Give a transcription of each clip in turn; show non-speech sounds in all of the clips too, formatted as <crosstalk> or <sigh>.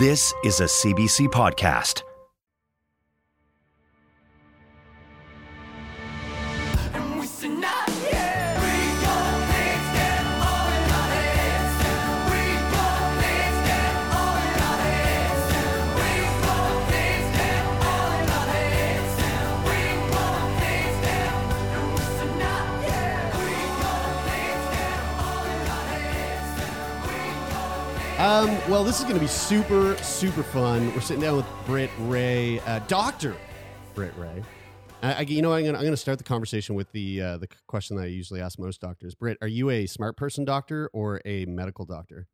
This is a CBC podcast. Um, well, this is going to be super, super fun. We're sitting down with Britt Wray, uh, Doctor Britt Wray. I, I, you know, I'm going to start the conversation with the uh, the question that I usually ask most doctors. Britt, are you a smart person doctor or a medical doctor?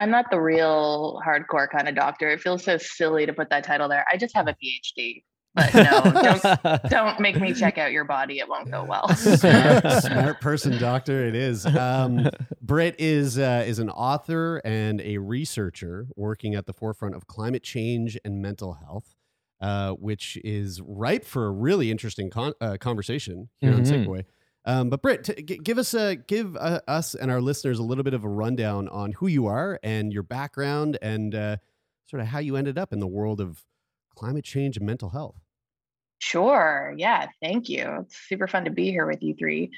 I'm not the real hardcore kind of doctor. It feels so silly to put that title there. I just have a PhD. But no, don't, <laughs> don't make me check out your body. It won't go well. <laughs> smart, smart person, <laughs> doctor. It is. Um, Britt is uh, is an author and a researcher working at the forefront of climate change and mental health, uh, which is ripe for a really interesting con- uh, conversation here mm-hmm. on Sickboy. Um, but Britt, t- g- give us a give uh, us and our listeners a little bit of a rundown on who you are and your background and uh, sort of how you ended up in the world of climate change and mental health. Sure. Yeah. Thank you. It's super fun to be here with you three.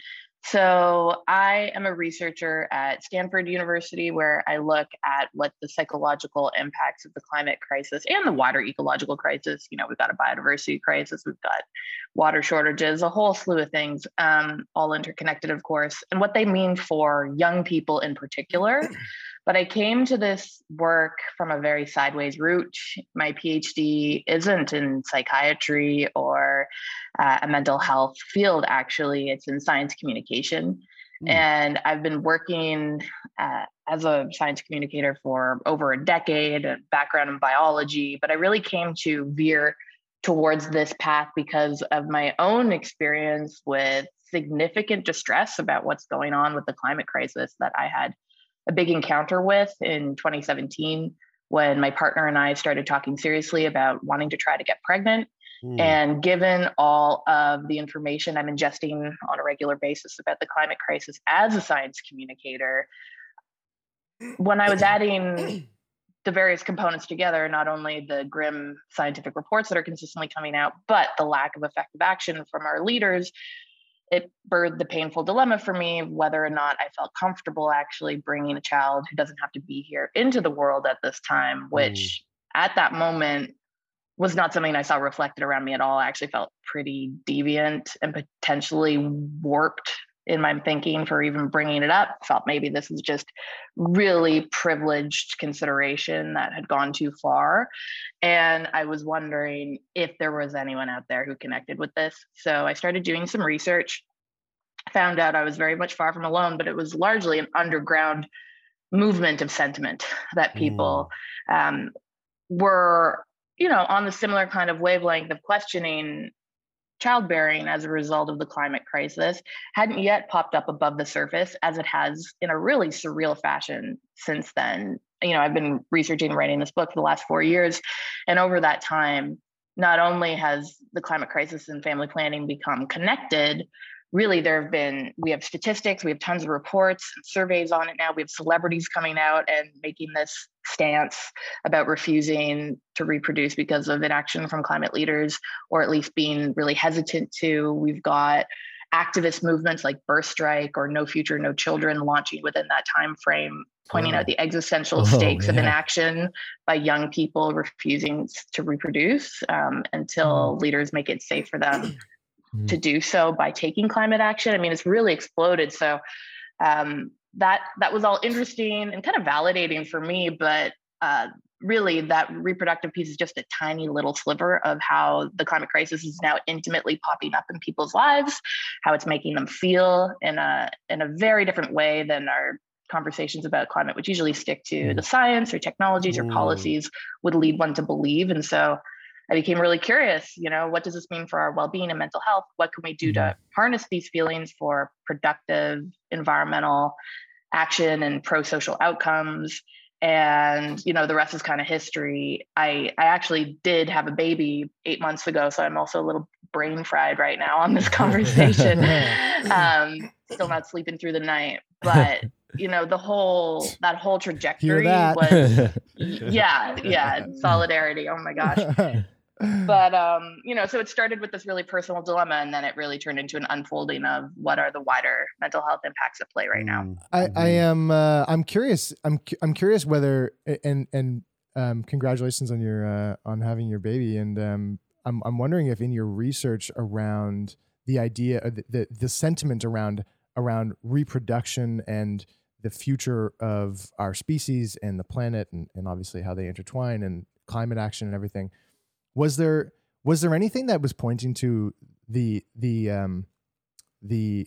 So, I am a researcher at Stanford University where I look at what the psychological impacts of the climate crisis and the water ecological crisis. You know, we've got a biodiversity crisis, we've got water shortages, a whole slew of things, um, all interconnected, of course, and what they mean for young people in particular. But I came to this work from a very sideways route. My PhD isn't in psychiatry or uh, a mental health field, actually, it's in science communication. Mm. And I've been working uh, as a science communicator for over a decade, a background in biology, but I really came to veer towards this path because of my own experience with significant distress about what's going on with the climate crisis that I had a big encounter with in 2017 when my partner and I started talking seriously about wanting to try to get pregnant. Mm. And given all of the information I'm ingesting on a regular basis about the climate crisis as a science communicator, when I was <clears throat> adding the various components together, not only the grim scientific reports that are consistently coming out, but the lack of effective action from our leaders, it birthed the painful dilemma for me of whether or not I felt comfortable actually bringing a child who doesn't have to be here into the world at this time, which mm. at that moment was not something I saw reflected around me at all. I actually felt pretty deviant and potentially warped in my thinking for even bringing it up. Felt maybe this is just really privileged consideration that had gone too far. And I was wondering if there was anyone out there who connected with this. So I started doing some research, found out I was very much far from alone, but it was largely an underground movement of sentiment that people mm. um, were you know on the similar kind of wavelength of questioning childbearing as a result of the climate crisis hadn't yet popped up above the surface as it has in a really surreal fashion since then. You know, I've been researching and writing this book for the last four years. And over that time, not only has the climate crisis and family planning become connected, really there have been we have statistics we have tons of reports and surveys on it now we have celebrities coming out and making this stance about refusing to reproduce because of inaction from climate leaders or at least being really hesitant to we've got activist movements like birth strike or no future no children launching within that time frame pointing oh. out the existential oh, stakes yeah. of inaction by young people refusing to reproduce um, until mm. leaders make it safe for them mm-hmm. to do so by taking climate action. I mean, it's really exploded. So um, that that was all interesting and kind of validating for me. But uh, really, that reproductive piece is just a tiny little sliver of how the climate crisis is now intimately popping up in people's lives, how it's making them feel in a in a very different way than our conversations about climate, which usually stick to the science or technologies or policies, would lead one to believe. And so I became really curious, you know, what does this mean for our well-being and mental health? What can we do to harness these feelings for productive environmental action and pro-social outcomes? And you know, the rest is kind of history. I I actually did have a baby eight months ago, so I'm also a little brain fried right now on this conversation. <laughs> um, still not sleeping through the night, but you know the whole that whole trajectory that. was <laughs> yeah yeah solidarity oh my gosh <laughs> <sighs> but um you know so it started with this really personal dilemma and then it really turned into an unfolding of what are the wider mental health impacts at play right now Mm, I, I mhm. am uh, I'm curious I'm cu- I'm curious whether and and um, congratulations on your uh, on having your baby and um, I'm I'm wondering if in your research around the idea of the, the the sentiment around around reproduction and the future of our species and the planet and, and obviously how they intertwine and climate action and everything was there was there anything that was pointing to the the um the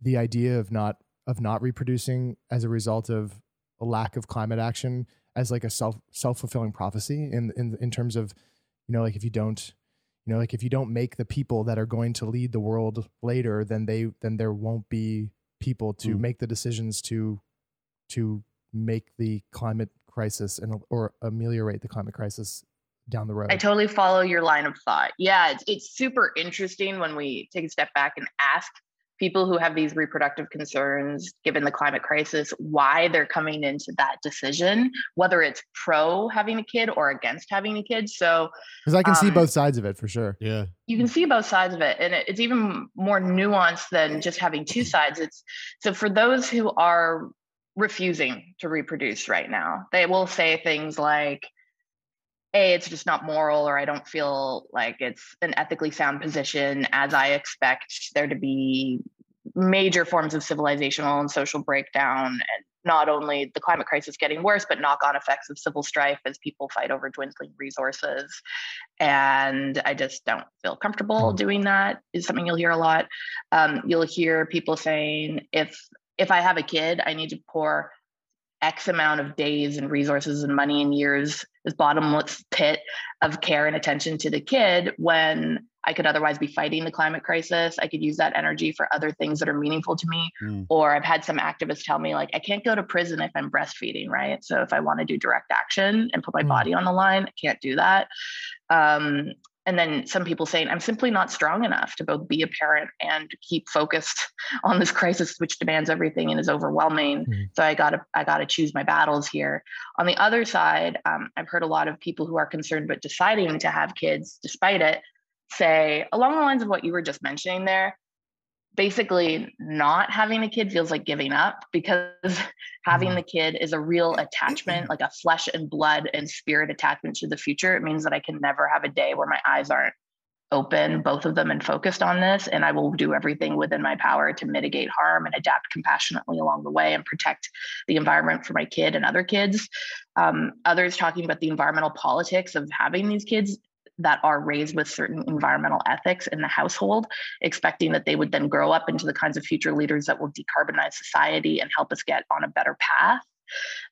the idea of not of not reproducing as a result of a lack of climate action as like a self self fulfilling prophecy in in in terms of you know like if you don't you know like if you don't make the people that are going to lead the world later then they then there won't be people to Mm. make the decisions to to make the climate crisis and or ameliorate the climate crisis down the road I totally follow your line of thought. Yeah, it's, it's super interesting when we take a step back and ask people who have these reproductive concerns, given the climate crisis, why they're coming into that decision, whether it's pro having a kid or against having a kid. So because i can see um, both sides of it for sure Yeah. you can see both sides of it and it- it's even more nuanced than just having two sides it's so for those who are refusing to reproduce right now they will say things like a it's just not moral or i don't feel like it's an ethically sound position as i expect there to be major forms of civilizational and social breakdown and not only the climate crisis getting worse but knock-on effects of civil strife as people fight over dwindling resources. And i just don't feel comfortable doing that is something you'll hear a lot. Um, you'll hear people saying if if i have a kid i need to pour x amount of days and resources and money and years this bottomless pit of care and attention to the kid when i could otherwise be fighting the climate crisis i could use that energy for other things that are meaningful to me Mm. or i've had some activists tell me like i can't go to prison if i'm breastfeeding right so if i want to do direct action and put my Mm. body on the line i can't do that um, and then some people saying i'm simply not strong enough to both be a parent and keep focused <laughs> on this crisis which demands everything and is overwhelming Mhm. so i gotta i gotta choose my battles here on the other side um, i've heard a lot of people who are concerned but deciding to have kids despite it say along the lines of what you were just mentioning there basically not having a kid feels like giving up because <laughs> having Mhm. the kid is a real attachment like a flesh and blood and spirit attachment to the future. It means that i can never have a day where my eyes aren't open both of them and focused on this and i will do everything within my power to mitigate harm and adapt compassionately along the way and protect the environment for my kid and other kids. Um, others talking about the environmental politics of having these kids that are raised with certain environmental ethics in the household, expecting that they would then grow up into the kinds of future leaders that will decarbonize society and help us get on a better path.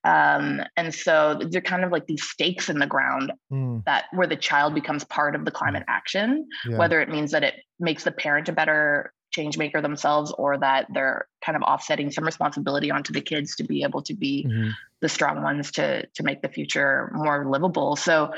Um, and so they're kind of like these stakes in the ground Mm, that where the child becomes part of the climate action, yeah. whether it means that it makes the parent a better change maker themselves or that they're kind of offsetting some responsibility onto the kids to be able to be Mhm. the strong ones to to make the future more livable so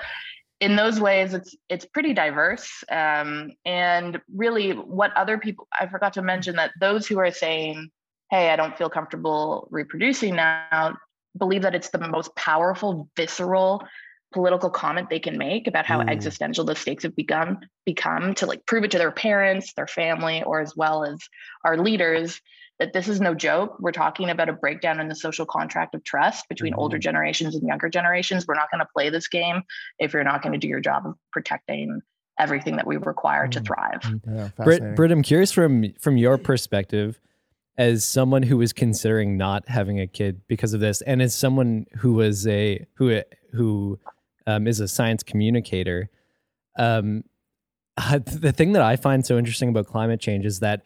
in those ways it's it's pretty diverse um, and really what other people i forgot to mention that those who are saying hey i don't feel comfortable reproducing now believe that it's the most powerful visceral political comment they can make about how Mm. existential the stakes have become become to like prove it to their parents their family or as well as our leaders that this is no joke we're talking about a breakdown in the social contract of trust between older Mhm. generations and younger generations we're not going to play this game if you're not going to do your job of protecting everything that we require to Mm. thrive Yeah, fascinating. Britt, Britt, I'm curious from from your perspective, as someone who was considering not having a kid because of this, and as someone who was a who who um, is a science communicator, um, <laughs> the thing that I find so interesting about climate change is that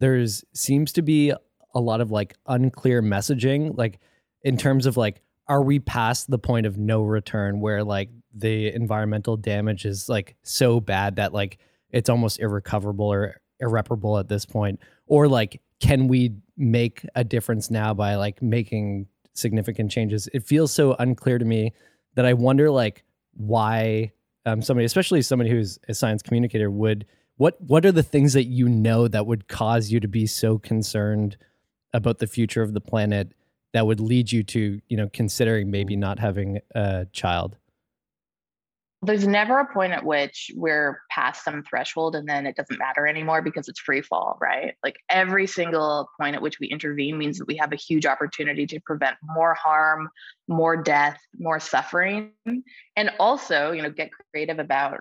there's seems to be a lot of like unclear messaging. Like in terms of like are we past the point of no return where like the environmental damage is like so bad that like it's almost irrecoverable or irreparable at this point or like can we make a difference now by like making significant changes it feels so unclear to me that i wonder like why um, somebody especially somebody who's a science communicator would what what are the things that you know that would cause you to be so concerned about the future of the planet that would lead you to you know considering maybe not having a child there's never a point at which we're past some threshold and then it doesn't matter anymore because it's free fall, right? Like every single point at which we intervene means that we have a huge opportunity to prevent more harm, more death, more suffering, and also, you know, get creative about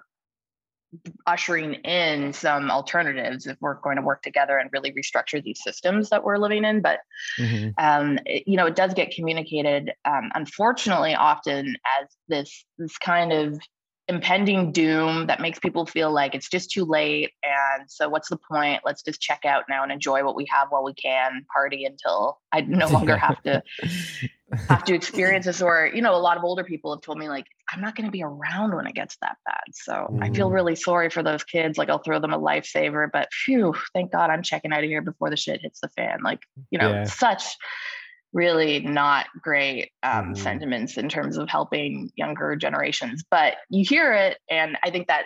ushering in some alternatives if we're going to work together and really restructure these systems that we're living in but mm-hmm. um, it, you know it does get communicated um, unfortunately often as this this kind of impending doom that makes people feel like it's just too late and so what's the point let's just check out now and enjoy what we have while we can party until i no longer have to <laughs> have to experience this or you know a lot of older people have told me like i'm not going to be around when it gets that bad so mm. i feel mm. really sorry for those kids like i'll throw them a lifesaver but phew thank god i'm checking out of here before the shit hits the fan like you know yeah. such really not great um, mm. sentiments in terms of helping younger generations. But you hear it, and I think that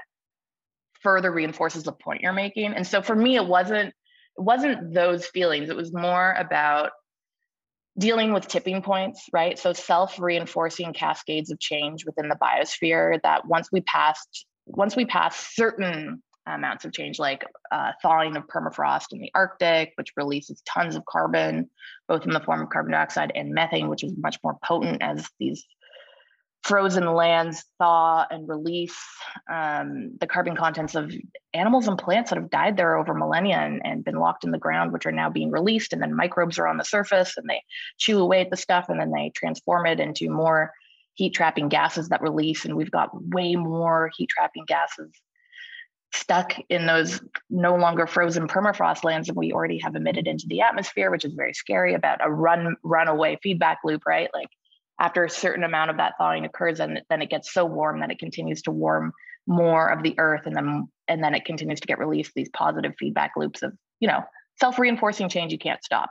further reinforces the point you're making. And so for me, it wasn't it wasn't those feelings. It was more about dealing with tipping points, right? So self-reinforcing cascades of change within the biosphere that once we passed once we pass certain amounts of change, like uh, thawing of permafrost in the Arctic, which releases tons of carbon, both in the form of carbon dioxide and methane, which is much more potent as these frozen lands thaw and release um, the carbon contents of animals and plants that have died there over millennia and, and, been locked in the ground, which are now being released. And then microbes are on the surface and they chew away at the stuff and then they transform it into more heat trapping gases that release. And we've got way more heat trapping gases stuck in those no longer frozen permafrost lands and we already have emitted into the atmosphere which is very scary about a run runaway feedback loop right like after a certain amount of that thawing occurs and then it gets so warm that it continues to warm more of the earth and then and then it continues to get released these positive feedback loops of you know self-reinforcing change you can't stop.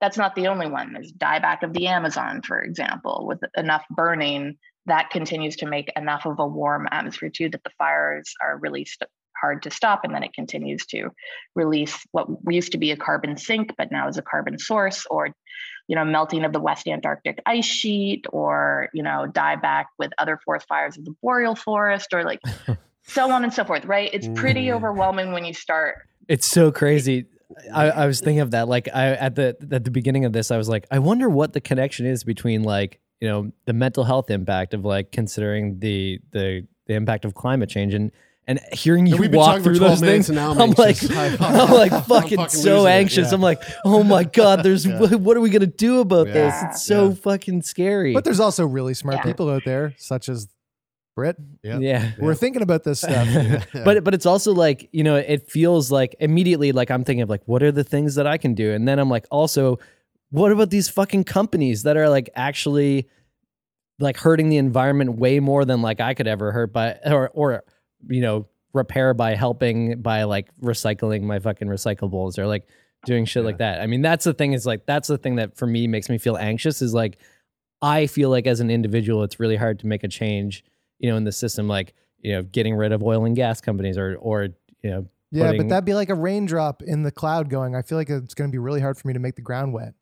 That's not the only one. There's dieback of the amazon for example. With enough burning that continues to make enough of a warm atmosphere too that the fires are released hard to stop and then it continues to release what used to be a carbon sink but now is a carbon source or you know melting of the west antarctic ice sheet or you know dieback with other forest fires of the boreal forest or like <laughs> so on and so forth right it's pretty mm. overwhelming when you start it's so crazy I, I was thinking of that like i at the at the beginning of this i was like i wonder what the connection is between like you know the mental health impact of like considering the the the impact of climate change and and hearing you walk through those things, I'm, I'm like, <laughs> I'm like fucking, fucking so anxious. Yeah. I'm like, oh my god, there's yeah. what are we gonna do about yeah. this? It's so fucking scary. But there's also really smart people out there, such as Britt. Yeah, yeah. we're thinking about this stuff. <laughs> but but it's also like you know, it feels like immediately like I'm thinking of like, what are the things that I can do, and then I'm like, also, what about these fucking companies that are like actually like hurting the environment way more than like I could ever hurt by or or you know, repair by helping by like recycling my fucking recyclables or like doing shit yeah. like that. I mean, that's the thing is like that's the thing that for me makes me feel anxious is like I feel like as an individual it's really hard to make a change, you know, in the system like, you know, getting rid of oil and gas companies or or you know, yeah, but that'd be like a raindrop in the cloud going. I feel like it's going to be really hard for me to make the ground wet.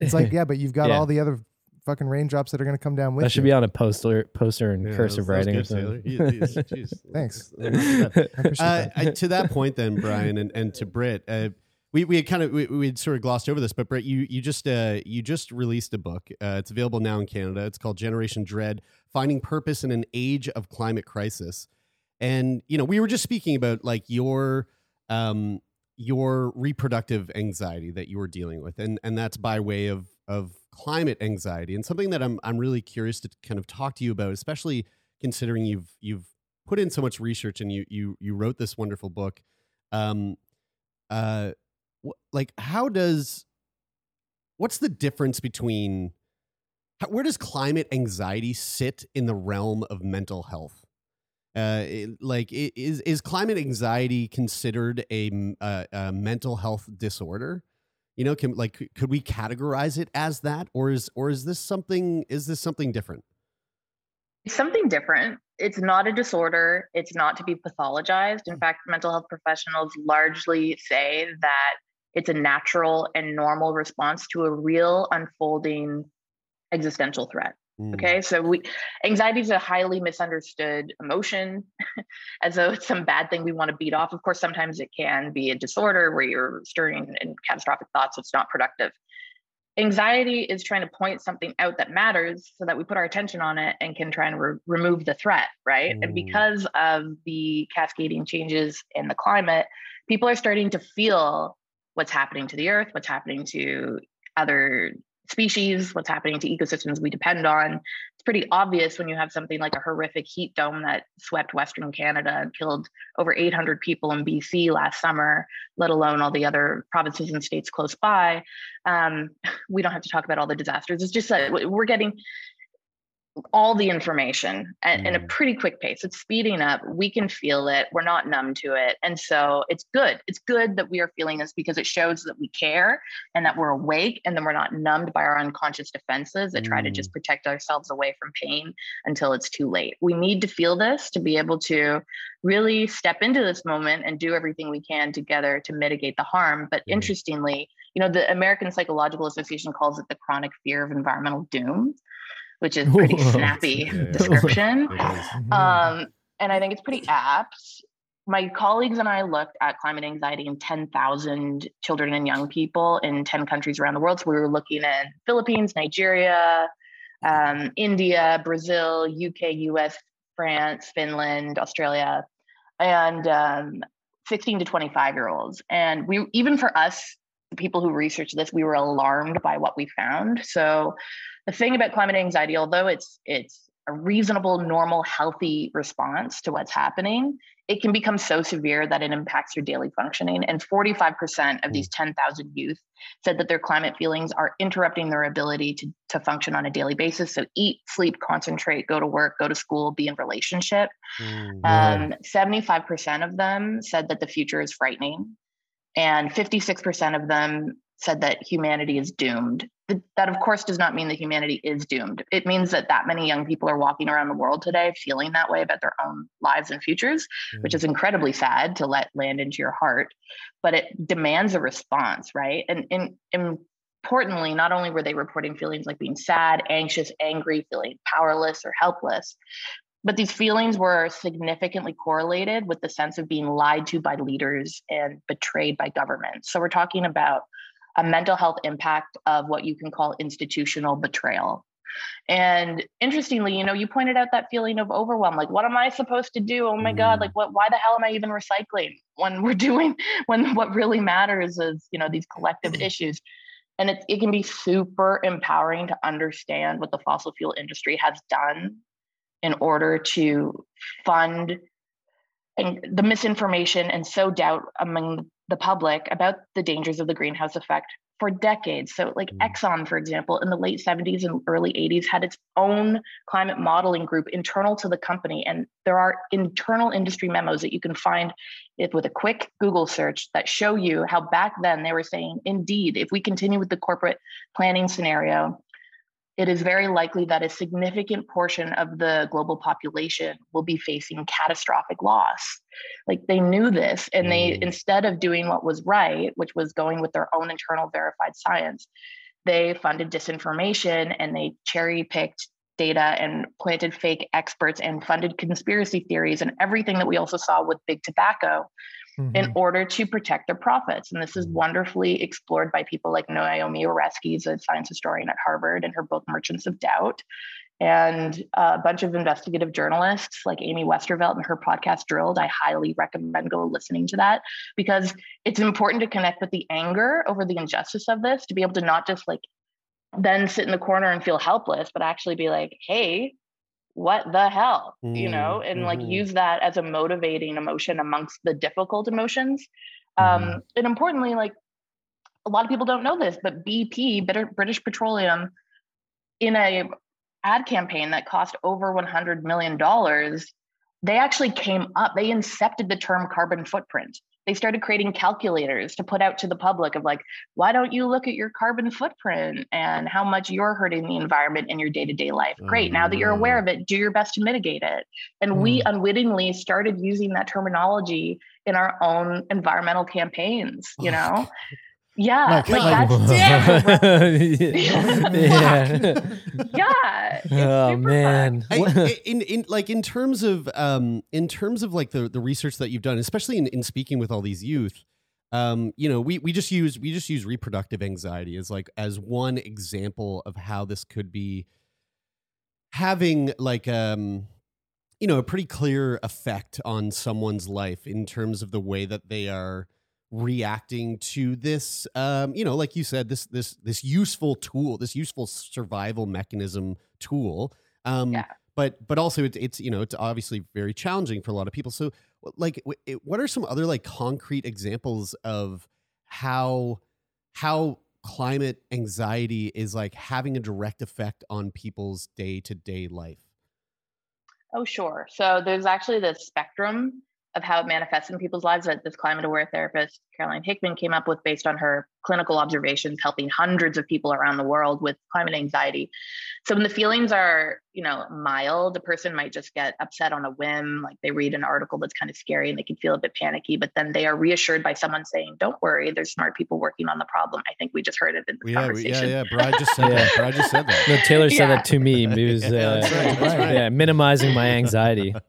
It's like, <laughs> yeah, but you've got yeah. all the other fucking raindrops that are going to come down with That should you. be on a poster, poster in yeah, cursive writing or something. <laughs> Thanks. <laughs> uh, I, to that point, then Brian and, and to Britt, uh, we we had kind of we we had sort of glossed over this, but Britt, you you just uh, you just released a book. Uh, it's available now in Canada. It's called Generation Dread: Finding Purpose in an Age of Climate Crisis. And you know, we were just speaking about like your um your reproductive anxiety that you were dealing with, and and that's by way of of climate anxiety and something that I'm I'm really curious to kind of talk to you about, especially considering you've you've put in so much research and you you you wrote this wonderful book. Um, uh, wh- like how does what's the difference between where does climate anxiety sit in the realm of mental health? Uh, it, like, is is climate anxiety considered a, a, a mental health disorder? You know, can like could we categorize it as that, or is or is this something is this something different? It's something different. It's not a disorder. It's not to be pathologized. In mm. fact, mental health professionals largely say that it's a natural and normal response to a real unfolding existential threat. Mm. Okay, so we anxiety is a highly misunderstood emotion, <laughs> as though it's some bad thing we want to beat off. Of course, sometimes it can be a disorder where you're stirring in catastrophic thoughts, so it's not productive anxiety is trying to point something out that matters so that we put our attention on it and can try and re- remove the threat right mm. and because of the cascading changes in the climate people are starting to feel what's happening to the earth what's happening to other species, what's happening to ecosystems we depend on. It's pretty obvious when you have something like a horrific heat dome that swept Western Canada and killed over 800 people in BC last summer, let alone all the other provinces and states close by. Um, we don't have to talk about all the disasters. It's just that we're getting all the information at, mm. in a mm. pretty quick pace. It's speeding up. We can feel it. We're not numb to it. And so it's good. It's good that we are feeling this because it shows that we care and that we're awake and then we're not numbed by our unconscious defenses that mm. try to just mm. protect ourselves away from pain until it's too late. We need to feel this to be able to really step into this moment and do everything we can together to mitigate the harm. But mm. interestingly, you know, the American Psychological Association calls it the chronic fear of environmental doom which is <laughs> pretty snappy <laughs> description. Mm-hmm. Um, and I think it's pretty apt. My colleagues and I looked at climate anxiety in 10,000 children and young people in 10 countries around the world. So we were looking at Philippines, Nigeria, um, India, Brazil, UK, US, France, Finland, Australia, and um, 16 to 25 year olds. And we, even for us, the people who researched this, we were alarmed by what we found. So the thing about climate anxiety, although it's it's a reasonable, normal, healthy response to what's happening, it can become so severe that it impacts your daily functioning. And 45% of these hmm. 10,000 youth said that their climate feelings are interrupting their ability to, to function on a daily basis. So eat, sleep, concentrate, go to work, go to school, be in relationship. Mm-hmm. Um, 75% of them said that the future is frightening. And 56% of them said that humanity is doomed. That, of course, does not mean that humanity is doomed. It means that that many young people are walking around the world today feeling that way about their own lives and futures, mm. which is incredibly sad to let land into your heart. But it demands a response, right? And, and, and importantly, not only were they reporting feelings like being sad, anxious, angry, feeling powerless or helpless, but these feelings were significantly correlated with the sense of being lied to by leaders and betrayed by government. So we're talking about a mental health impact of what you can call institutional betrayal. And interestingly, you know, you pointed out that feeling of overwhelm. Like, what am I supposed to do? Oh my God, mm. like what why the hell am I even recycling when we're <laughs> doing when what really matters is, you know, these collective issues. And it, it can be super empowering to understand what the fossil fuel industry has done in order to fund and the misinformation and sow doubt among the public about the dangers of the greenhouse effect for decades. So, like mm. Exxon, for example, in the late 70s and early 80s, had its own climate modeling group internal to the company. And there are internal industry memos that you can find it with a quick Google search that show you how back then they were saying, indeed, if we continue with the corporate planning scenario, it is very likely that a significant portion of the global population will be facing catastrophic loss. Like they knew this, and they, mm. instead of doing what was right, which was going with their own internal verified science, they funded disinformation and they cherry picked data and planted fake experts and funded conspiracy theories and everything that we also saw with big tobacco mm-hmm. in order to protect their profits. And this is wonderfully explored by people like Naomi Oreskes, a science historian at Harvard, in her book Merchants of Doubt. And a bunch of investigative journalists like Amy Westervelt and her podcast Drilled. I highly recommend go listening to that because it's important to connect with the anger over the injustice of this, to be able to not just like then sit in the corner and feel helpless, but actually be like, hey, what the hell mm-hmm. you know and like mm-hmm. use that as a motivating emotion amongst the difficult emotions um mm-hmm. and importantly like a lot of people don't know this but bp british petroleum in a ad campaign that cost over 100 million dollars, they actually came up. They incepted the term carbon footprint they started creating calculators to put out to the public of like why don't you look at your carbon footprint and how much you're hurting the environment in your day-to-day life? Great now that you're aware of it do your best to mitigate it. And mm. we unwittingly started using that terminology in our own environmental campaigns you know <laughs> yeah, like, like that's <laughs> yeah. yeah. <laughs> Oh man. I, in in like in terms of um in terms of like the the research that you've done, especially in, in speaking with all these youth, um, you know, we we just use we just use reproductive anxiety as like as one example of how this could be having like um you know a pretty clear effect on someone's life in terms of the way that they are reacting to this um you know like you said this this this useful tool this useful survival mechanism tool. Um yeah. but but also it, it's you know it's obviously very challenging for a lot of people. So like what are some other like concrete examples of how how climate anxiety is like having a direct effect on people's day-to-day life? Oh sure. So there's actually the spectrum of how it manifests in people's lives that this climate aware therapist caroline hickman came up with based on her clinical observations helping hundreds of people around the world with climate anxiety. So when the feelings are you know mild a person might just get upset on a whim like they read an article that's kind of scary and they can feel a bit panicky but then they are reassured by someone saying don't worry there's smart people working on the problem. I think we just heard it in the yeah, conversation yeah yeah brad just said <laughs> that brad just said that. No taylor said yeah. that to me. It was <laughs> uh, yeah, right, right. yeah minimizing my anxiety. <laughs>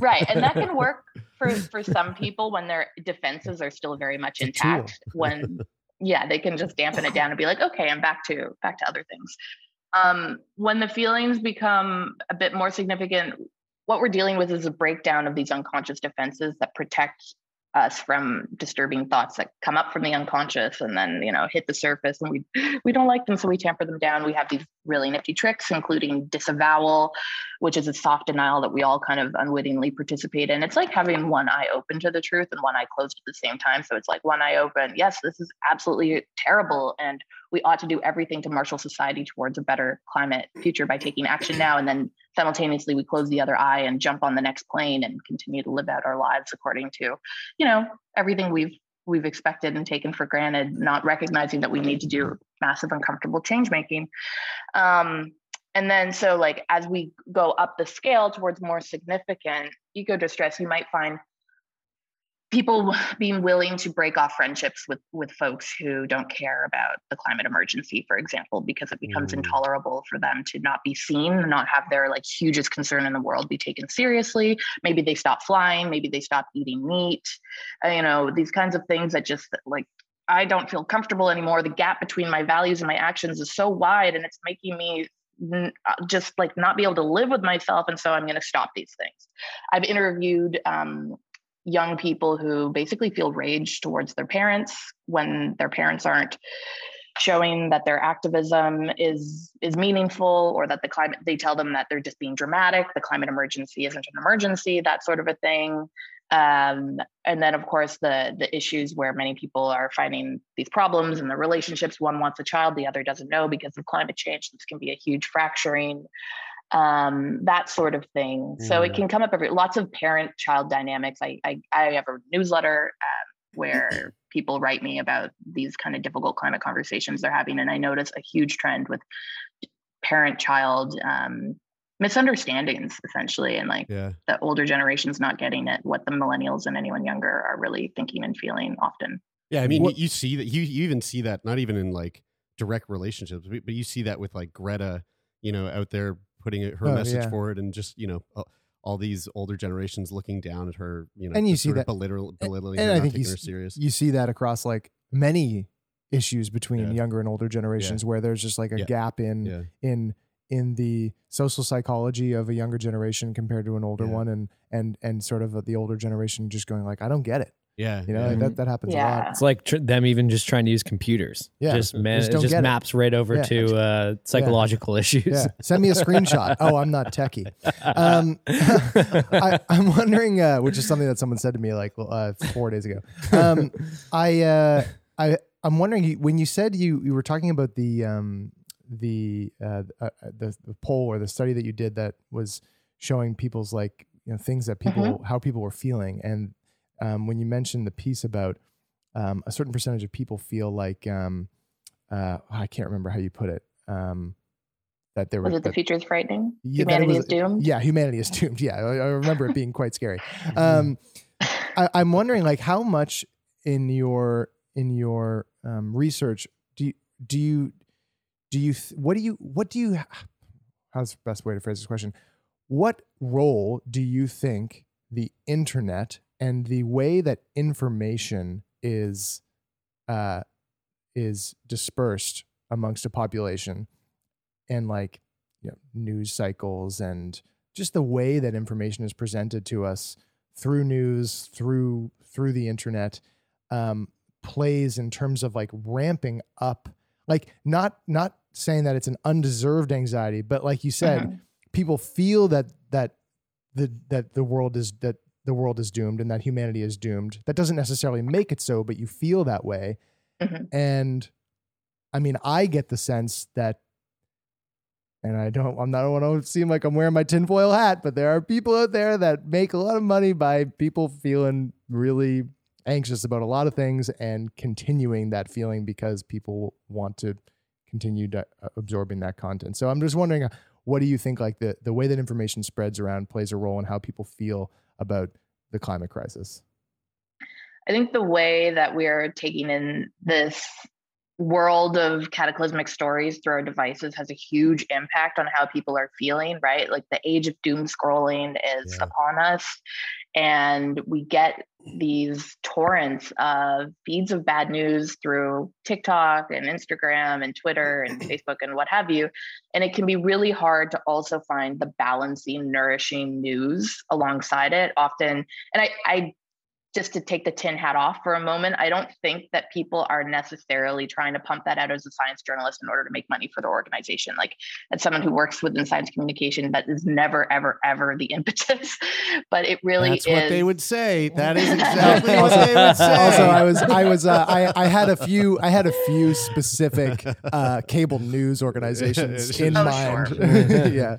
Right and that can work for for some people when their defenses are still very much intact when <laughs> yeah they can just dampen it down and be like okay i'm back to back to other things. Um, when the feelings become a bit more significant what we're dealing with is a breakdown of these unconscious defenses that protect us from disturbing thoughts that come up from the unconscious and then you know hit the surface and we we don't like them so we tamper them down. We have these really nifty tricks including disavowal which is a soft denial that we all kind of unwittingly participate in. It's like having one eye open to the truth and one eye closed at the same time. So it's like one eye open. Yes this is absolutely terrible and we ought to do everything to marshal society towards a better climate future by taking action now and then simultaneously we close the other eye and jump on the next plane and continue to live out our lives according to you know everything we've we've expected and taken for granted not recognizing that we need to do massive uncomfortable change making. Um, and then so like as we go up the scale towards more significant eco distress you might find people being willing to break off friendships with with folks who don't care about the climate emergency for example because it becomes mm. intolerable for them to not be seen not have their like hugest concern in the world be taken seriously. Maybe they stop flying maybe they stop eating meat uh, you know these kinds of things that just like i don't feel comfortable anymore. The gap between my values and my actions is so wide and it's making me uh, just like not be able to live with myself and so i'm going to stop these things. I've interviewed um, young people who basically feel rage towards their parents when their parents aren't showing that their activism is is meaningful or that the climate they tell them that they're just being dramatic the climate emergency isn't an emergency that sort of a thing. Um, and then of course the the issues where many people are finding these problems in the relationships. One wants a child the other doesn't know because of climate change. This can be a huge fracturing um, that sort of thing. So it can come up every lots of parent child dynamics. I, I, I have a newsletter um, where <clears throat> people write me about these kind of difficult climate conversations they're having, and I notice a huge trend with parent child um, misunderstandings essentially and like yeah. the older generations not getting it what the millennials and anyone younger are really thinking and feeling often yeah i mean what, you see that you, you even see that not even in like direct relationships but you see that with like greta you know out there putting her oh, message yeah. forward and just you know all these older generations looking down at her you know and you see that belittling, belittling and, and I think you, serious. you see that across like many issues between yeah. younger and older generations yeah. where there's just like a gap in in in the social psychology of a younger generation compared to an older one and and and sort of the older generation just going like I don't get it yeah, you know yeah. that that happens yeah. a lot. It's like tr- them even just trying to use computers. Yeah, just man, just just maps it. right over yeah. to uh, psychological <laughs> issues. Yeah. Send me a screenshot. <laughs> oh, I'm not techie. Um, <laughs> I, am wondering, uh, which is something that someone said to me like uh, four days ago. Um, I uh, I I'm wondering when you said you you were talking about the um, the, uh, uh, the the poll or the study that you did that was showing people's like you know things that people Mm-hmm. how people were feeling, and um, when you mentioned the piece about um, a certain percentage of people feel like um, uh, I can't remember how you put it. Um, that there were Was it the that- future is frightening? yeah, Humanity was- is doomed. Yeah, humanity is doomed. Yeah, I, I remember it being quite scary. <laughs> Um, <laughs> I, I'm wondering, like, how much in your in your um, research do you do you do you what do you what do you how's the best way to phrase this question? What role do you think the internet and the way that information is uh, is dispersed amongst a population and like you know news cycles and just the way that information is presented to us through news through through the internet um, plays in terms of like ramping up like not not saying that it's an undeserved anxiety but like you said Mhm. people feel that that the that the world is that the world is doomed and that humanity is doomed. That doesn't necessarily make it so but you feel that way. Mhm. and i mean i get the sense that and i don't i'm not I don't want to seem like i'm wearing my tinfoil hat but there are people out there that make a lot of money by people feeling really anxious about a lot of things and continuing that feeling because people want to continue di- uh, absorbing that content. So i'm just wondering uh, what do you think like the the way that information spreads around plays a role in how people feel about the climate crisis I think the way that we're taking in this world of cataclysmic stories through our devices has a huge impact on how people are feeling, right? Like the age of doom scrolling is Yeah. upon us. And we get these torrents of feeds of bad news through TikTok and Instagram and Twitter and <clears throat> Facebook and what have you. And it can be really hard to also find the balancing, nourishing news alongside it. Often, and I, I just to take the tin hat off for a moment, I don't think that people are necessarily trying to pump that out as a science journalist in order to make money for their organization. Like, as someone who works within science communication, that is never, ever, ever the <laughs> impetus. But it really That's is. what they would say. That is <laughs> exactly what also, they would say. also, I was, I was, uh, I, I had a few, I had a few specific uh, cable news organizations <laughs> in Oh, mind. sure. yeah,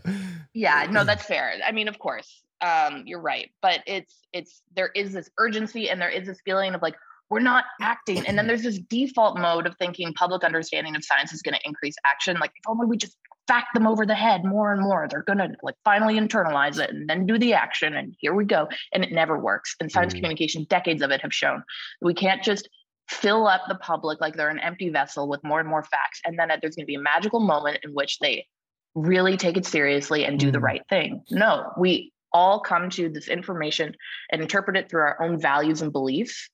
yeah no that's fair i mean of course um you're right but it's it's there is this urgency and there is this feeling of like we're not acting and then there's this default mode of thinking public understanding of science is going to increase action like if only we just fact them over the head more and more they're going to like finally internalize it and then do the action and here we go and it never works and science Mm. communication decades of it have shown we can't just fill up the public like they're an empty vessel with more and more facts and then there's going to be a magical moment in which they really take it seriously and do the Mm. right thing. No, we all come to this information and interpret it through our own values and beliefs.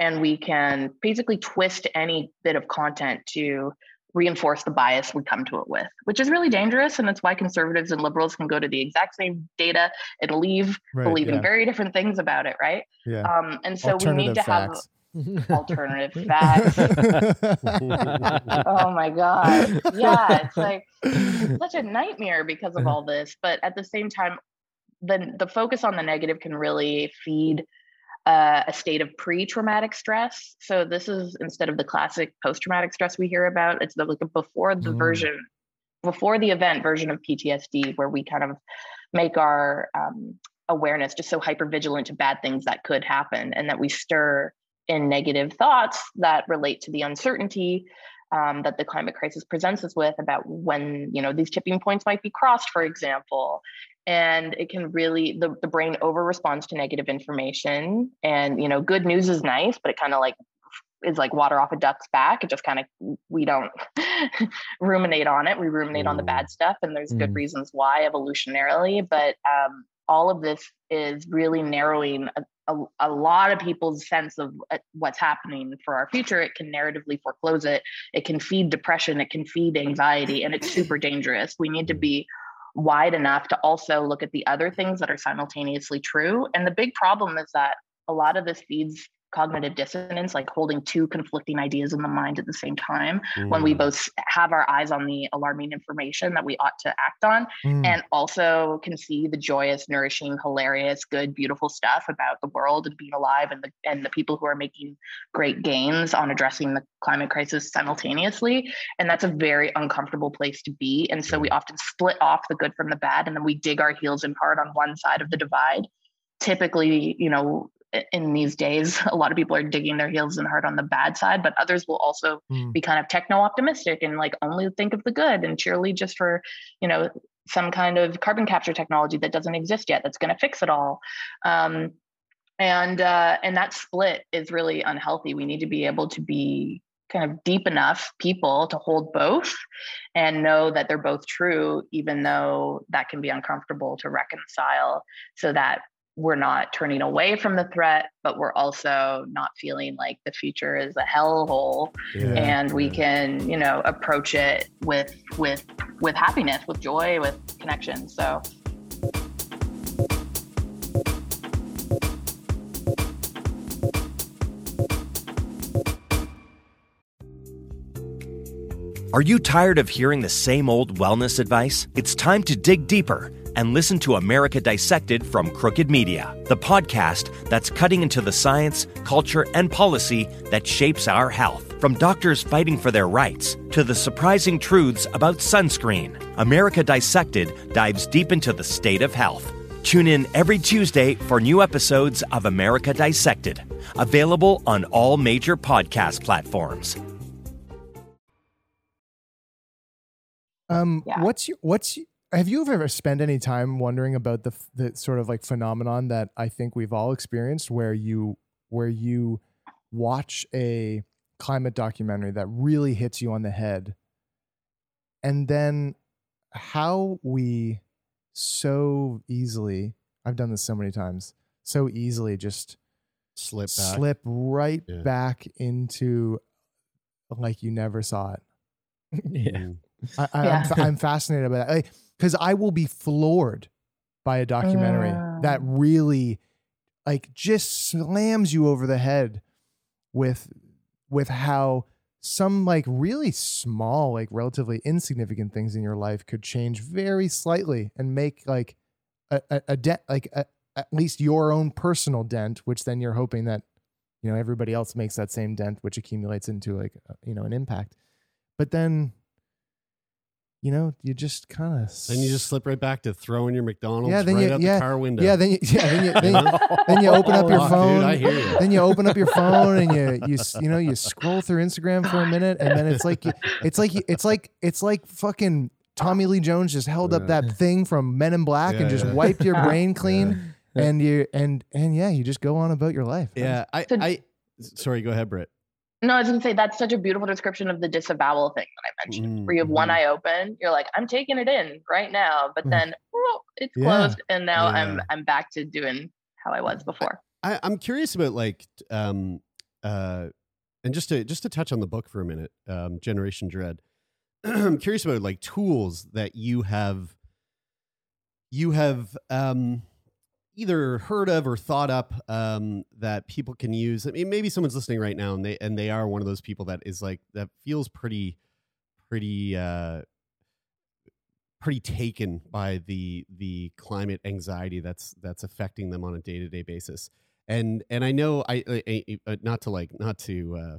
And we can basically twist any bit of content to reinforce the bias we come to it with, which is really dangerous. And it's why conservatives and liberals can go to the exact same data and leave right. believing yeah, very different things about it, right? yeah. Um, and so we need Alternative to have facts. <laughs> alternative <laughs> facts. <laughs> oh my god yeah it's like it's such a nightmare because of all this but at the same time the the focus on the negative can really feed uh, a state of pre-traumatic stress so this is instead of the classic post-traumatic stress we hear about it's the like a before the Mm. version before the event version of ptsd where we kind of make our um, awareness just so hyper vigilant to bad things that could happen and that we stir in negative thoughts that relate to the uncertainty um, that the climate crisis presents us with about when you know these tipping points might be crossed for example and it can really the, the brain over responds to negative information. And you know good news is nice but it kind of like is like water off a duck's back. It just kind of we don't <laughs> ruminate on it. We ruminate on the bad stuff and there's good Mm. reasons why evolutionarily but um, all of this is really narrowing a, a, a lot of people's sense of uh, what's happening for our future. It can narratively foreclose it. It can feed depression. It can feed anxiety and it's super dangerous. We need to be wide enough to also look at the other things that are simultaneously true. And the big problem is that a lot of this feeds cognitive dissonance, like holding two conflicting ideas in the mind at the same time, mm. when we mm. both have our eyes on the alarming information that we ought to act on, mm. and also can see the joyous, nourishing, hilarious, good, beautiful stuff about the world and being alive and the and the people who are making great gains on addressing the climate crisis simultaneously. And that's a very uncomfortable place to be. And so we often split off the good from the bad, and then we dig our heels in hard on one side of the divide typically, you know, in these days, <laughs> a lot of people are digging their heels in hard on the bad side, but others will also mm. be kind of techno optimistic and like only think of the good and cheerlead just for, you know, some kind of carbon capture technology that doesn't exist yet that's going to fix it all. Um, and uh, and that split is really unhealthy. We need to be able to be kind of deep enough people to hold both and know that they're both true, even though that can be uncomfortable to reconcile, so that we're not turning away from the threat, but we're also not feeling like the future is a hellhole, yeah, and we can, you know, approach it with with with happiness, with joy, with connection. So. Are you tired of hearing the same old wellness advice? It's time to dig deeper and listen to America Dissected from Crooked Media, the podcast that's cutting into the science, culture, and policy that shapes our health. From doctors fighting for their rights to the surprising truths about sunscreen, America Dissected dives deep into the state of health. Tune in every Tuesday for new episodes of America Dissected, available on all major podcast platforms. Um, yeah. what's your, what's have you ever spent any time wondering about the the sort of like phenomenon that I think we've all experienced where you where you watch a climate documentary that really hits you on the head and then how we so easily I've done this so many times so easily just slip back. slip right yeah. back into like you never saw it <laughs> yeah mm. I, I, yeah. I'm, I'm fascinated by that like, because I will be floored by a documentary uh. that really like just slams you over the head with with how some like really small like relatively insignificant things in your life could change very slightly and make like a, a, a dent like a, at least your own personal dent which then you're hoping that you know everybody else makes that same dent which accumulates into like you know an impact but then you know, you just kind of then you just slip right back to throwing your McDonald's yeah, then right you, out yeah, the car window. Yeah, then you, yeah, then you, then <laughs> you, then you open up your phone. Dude, I hear you. Then you open up your <laughs> phone and you you you know you scroll through Instagram for a minute and then it's like it's like it's like it's like fucking Tommy Lee Jones just held up that thing from Men in Black yeah, and just yeah. wiped your <laughs> brain clean and you and and yeah, you just go on about your life. Yeah, I I sorry, go ahead, Britt. No, I was to say that's such a beautiful description of the disavowal thing that I mentioned, mm-hmm. where you have one mm-hmm. eye open, you're like, I'm taking it in right now, but mm. then it's closed, and now yeah. I'm I'm back to doing how I was before. I, I'm curious about like, um, uh, and just to just to touch on the book for a minute, um, Generation Dread. <clears throat> I'm curious about like tools that you have, you have, um, either heard of or thought up um, that people can use. I mean, maybe someone's listening right now and they and they are one of those people that is like that feels pretty, pretty, uh, pretty taken by the the climate anxiety that's that's affecting them on a day to day basis. And and I know I, I, I, not to like not to uh,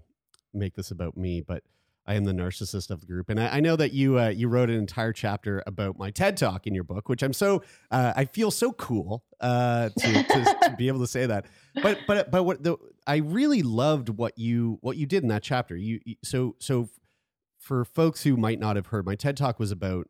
make this about me, but I am the narcissist of the group, and I, I know that you uh, you wrote an entire chapter about my TED talk in your book, which I'm so uh, I feel so cool uh, to, to, to, be able to say that. But but but what the I really loved what you what you did in that chapter. You, you so so for folks who might not have heard, my TED talk was about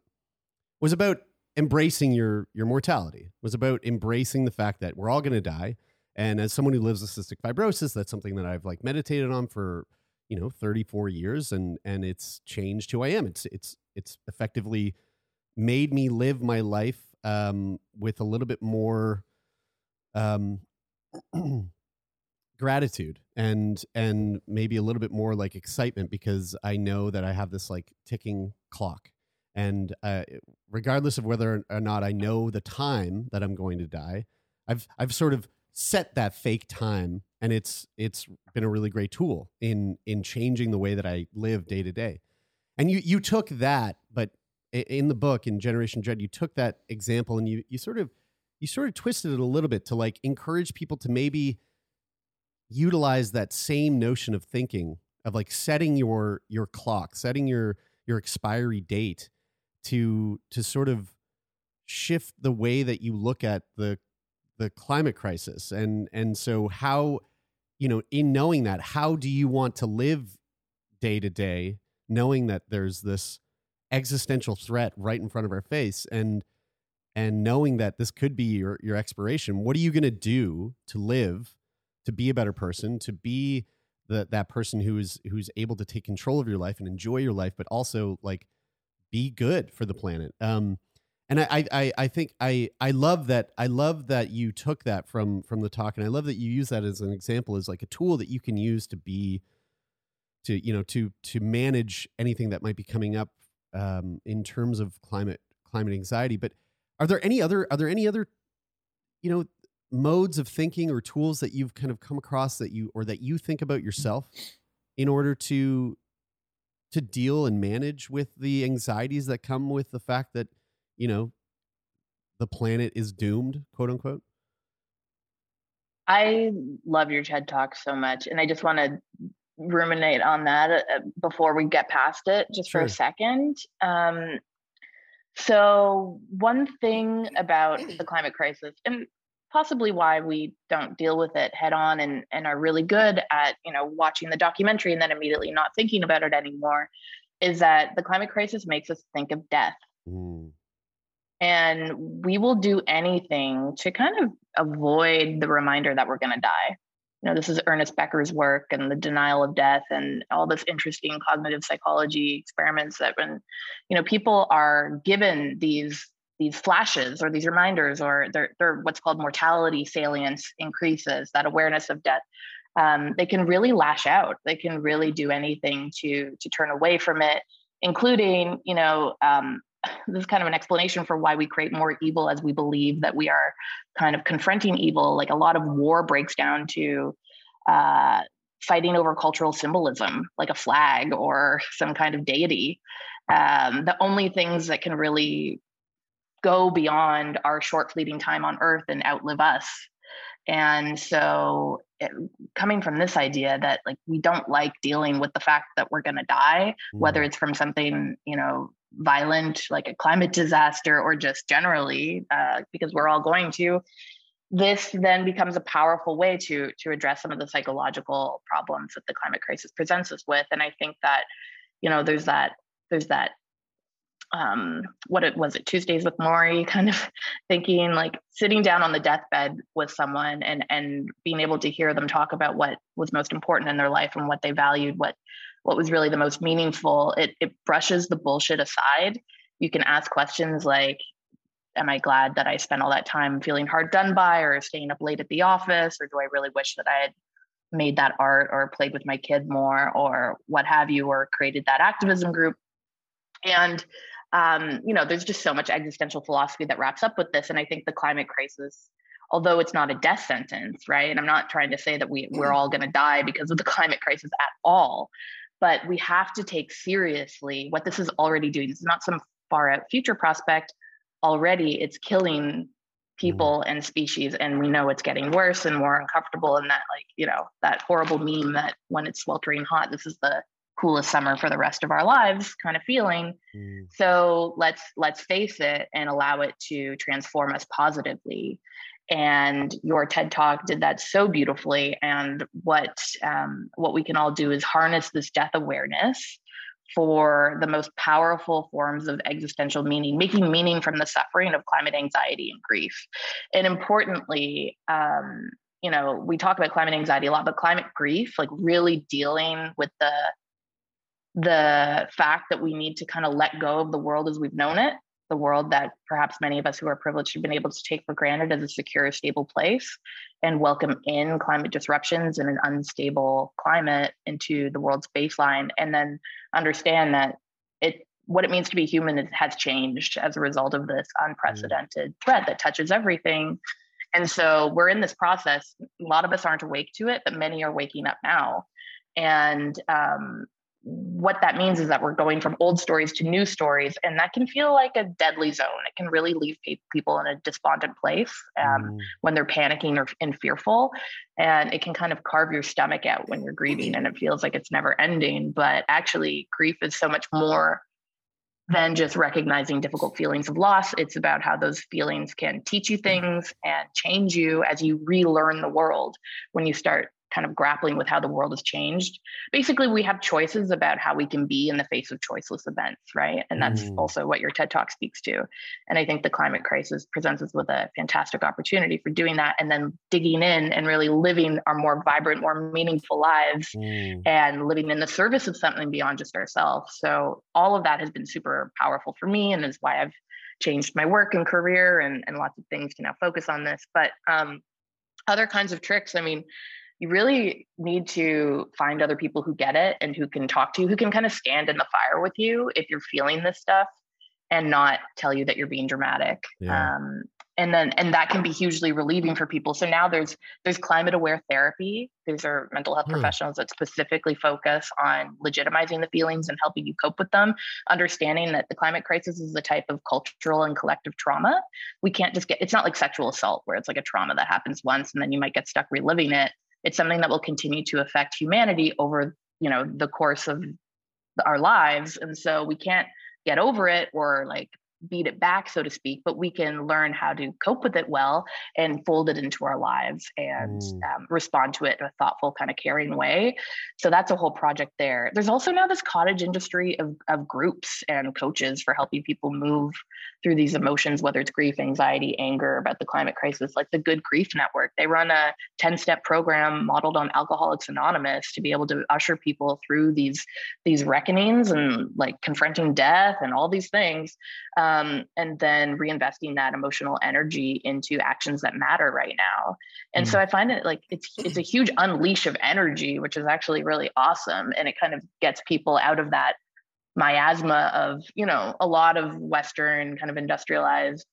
was about embracing your your mortality. Was about embracing the fact that we're all going to die. And as someone who lives with cystic fibrosis, that's something that I've like meditated on for you know 34 years and and it's changed who i am. It's it's it's effectively made me live my life um, with a little bit more um, <clears throat> gratitude and and maybe a little bit more like excitement because i know that i have this like ticking clock. And uh, regardless of whether or not i know the time that i'm going to die i've i've sort of set that fake time and it's it's been a really great tool in in changing the way that I live day to day. And you you took that, but in the book in Generation Dread, you took that example and you you sort of you sort of twisted it a little bit to like encourage people to maybe utilize that same notion of thinking of like setting your your clock, setting your your expiry date to to sort of shift the way that you look at the the climate crisis. And and so how you know in knowing that how do you want to live day to day knowing that there's this existential threat right in front of our face and and knowing that this could be your your expiration what are you going to do to live to be a better person to be the, that person who's who's able to take control of your life and enjoy your life but also like be good for the planet? Um and I, I I think I I love that I love that you took that from from the talk and I love that you use that as an example as like a tool that you can use to be to you know to to manage anything that might be coming up um, in terms of climate climate anxiety. But are there any other are there any other you know modes of thinking or tools that you've kind of come across that you or that you think about yourself in order to to deal and manage with the anxieties that come with the fact that you know, the planet is doomed, quote unquote? I love your TED talk so much. And I just want to ruminate on that uh, before we get past it just sure. for a second. Um, so, one thing about the climate crisis, and possibly why we don't deal with it head on and, and are really good at you know watching the documentary and then immediately not thinking about it anymore is that the climate crisis makes us think of death mm and we will do anything to kind of avoid the reminder that we're going to die. You know this is ernest becker's work and the denial of death and all this interesting cognitive psychology experiments that when you know people are given these these flashes or these reminders or they're, they're what's called mortality salience increases that awareness of death um, they can really lash out. They can really do anything to to turn away from it including you know um, this is kind of an explanation for why we create more evil as we believe that we are kind of confronting evil. Like a lot of war breaks down to uh, fighting over cultural symbolism, like a flag or some kind of deity. Um, the only things that can really go beyond our short, fleeting time on Earth and outlive us. And so, it, coming from this idea that like we don't like dealing with the fact that we're going to die, mm. whether it's from something you know violent, like a climate disaster, or just generally, uh, because we're all going to, this then becomes a powerful way to to address some of the psychological problems that the climate crisis presents us with. And I think that, you know, there's that there's that um what it was it tuesdays with Morrie kind of <laughs> thinking like sitting down on the deathbed with someone and and being able to hear them talk about what was most important in their life and what they valued what what was really the most meaningful. It, it brushes the bullshit aside. You can ask questions like, Am I glad that I spent all that time feeling hard done by or staying up late at the office? Or do I really wish that I had made that art or played with my kid more or what have you, or created that activism group? And um, you know, there's just so much existential philosophy that wraps up with this. And I think the climate crisis although it's not a death sentence, right? And I'm not trying to say that we we're all going to die because of the <laughs> climate crisis at all, but we have to take seriously what this is already doing. It's not some far out future prospect. Already, it's killing mm-hmm. people and species, and we know it's getting worse and more uncomfortable. And that, like, you know, that horrible meme that when it's sweltering hot, this is the coolest summer for the rest of our lives kind of feeling mm. so let's let's face it and allow it to transform us positively and your ted talk did that so beautifully. And what um, what we can all do is harness this death awareness for the most powerful forms of existential meaning making meaning from the suffering of climate anxiety and grief. And importantly um, you know we talk about climate anxiety a lot but climate grief like really dealing with the the fact that we need to kind of let go of the world as we've known it the world that perhaps many of us who are privileged have been able to take for granted as a secure, stable place and welcome in climate disruptions and an unstable climate into the world's baseline. And then understand that it what it means to be human has changed as a result of this unprecedented threat that touches everything And so we're in this process. A lot of us aren't awake to it, but many are waking up now. And um, what that means is that we're going from old stories to new stories, and that can feel like a deadly zone. It can really leave people in a despondent place um, mm. when they're panicking or and fearful, and it can kind of carve your stomach out when you're grieving, and it feels like it's never ending. But actually, grief is so much more than just recognizing difficult feelings of loss. It's about how those feelings can teach you things and change you as you relearn the world when you start kind of grappling with how the world has changed. Basically, we have choices about how we can be in the face of choiceless events, right? And that's mm. also what your TED Talk speaks to. And I think the climate crisis presents us with a fantastic opportunity for doing that and then digging in and really living our more vibrant, more meaningful lives mm. and living in the service of something beyond just ourselves. So all of that has been super powerful for me and is why I've changed my work and career and, and lots of things to now focus on this. But um, other kinds of tricks, I mean, you really need to find other people who get it and who can talk to you, who can kind of stand in the fire with you if you're feeling this stuff and not tell you that you're being dramatic. Yeah. Um, and then and that can be hugely relieving for people so now there's there's climate aware therapy these are mental health hmm. professionals that specifically focus on legitimizing the feelings and helping you cope with them understanding that the climate crisis is a type of cultural and collective trauma we can't just get it's not like sexual assault where it's like a trauma that happens once and then you might get stuck reliving it it's something that will continue to affect humanity over you know the course of our lives and so we can't get over it or like beat it back, so to speak, but we can learn how to cope with it well and fold it into our lives and mm. um, respond to it in a thoughtful, kind of caring way. So that's a whole project there. There's also now this cottage industry of, of groups and coaches for helping people move through these emotions, whether it's grief, anxiety, anger about the climate crisis, like the Good Grief Network. They run a 10 step program modeled on Alcoholics Anonymous to be able to usher people through these, these reckonings and like confronting death and all these things. Um, and then reinvesting that emotional energy into actions that matter right now. And mm-hmm. so I find it like it's it's a huge unleash of energy, which is actually really awesome, and it kind of gets people out of that miasma of you know a lot of Western kind of industrialized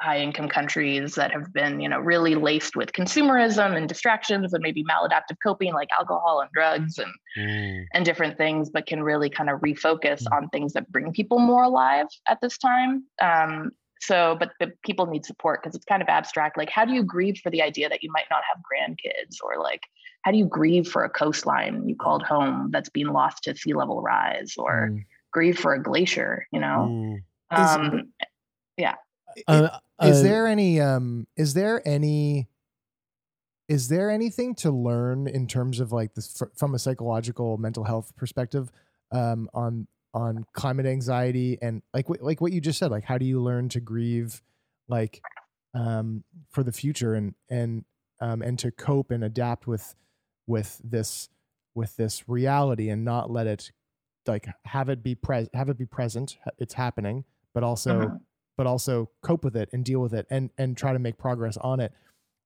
high income countries that have been you know really laced with consumerism and distractions and maybe maladaptive coping like alcohol and drugs and mm. and different things but can really kind of refocus mm. on things that bring people more alive at this time um, so but the people need support because it's kind of abstract like how do you grieve for the idea that you might not have grandkids or like how do you grieve for a coastline you called home that's being lost to sea level rise or mm. grieve for a glacier you know mm. um, yeah uh, is uh, there any um is there any is there anything to learn in terms of like this from a psychological mental health perspective um on on climate anxiety and like like what you just said like how do you learn to grieve like um for the future and and um and to cope and adapt with with this with this reality and not let it like have it be present have it be present it's happening but also uh-huh but also cope with it and deal with it and and try to make progress on it.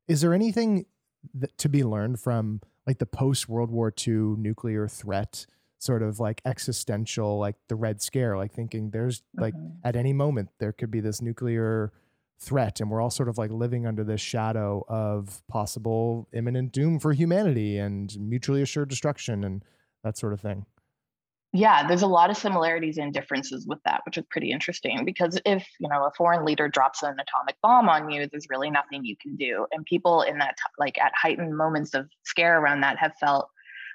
Is there anything that, to be learned from like the post World War II nuclear threat? sort of like existential like the red scare like thinking there's like mm-hmm. at any moment there could be this nuclear threat and we're all sort of like living under this shadow of possible imminent doom for humanity and mutually assured destruction and that sort of thing yeah there's a lot of similarities and differences with that which is pretty interesting because if you know a foreign leader drops an atomic bomb on you there's really nothing you can do and people in that like at heightened moments of scare around that have felt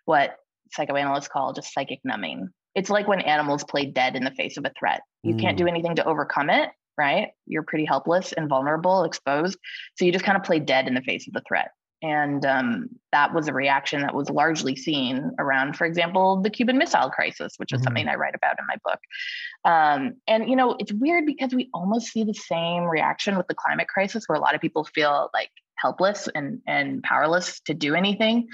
what psychoanalysts call just psychic numbing it's like when animals play dead in the face of a threat you mm. can't do mm. anything to overcome it right you're pretty helpless and vulnerable exposed so you just kind of play dead in the face of the threat and um, that was a reaction that was largely seen around, for example, the Cuban Missile Crisis, which is mm-hmm. something I write about in my book. Um, and, you know, it's weird because we almost see the same reaction with the climate crisis, where a lot of people feel like helpless and, and powerless to do anything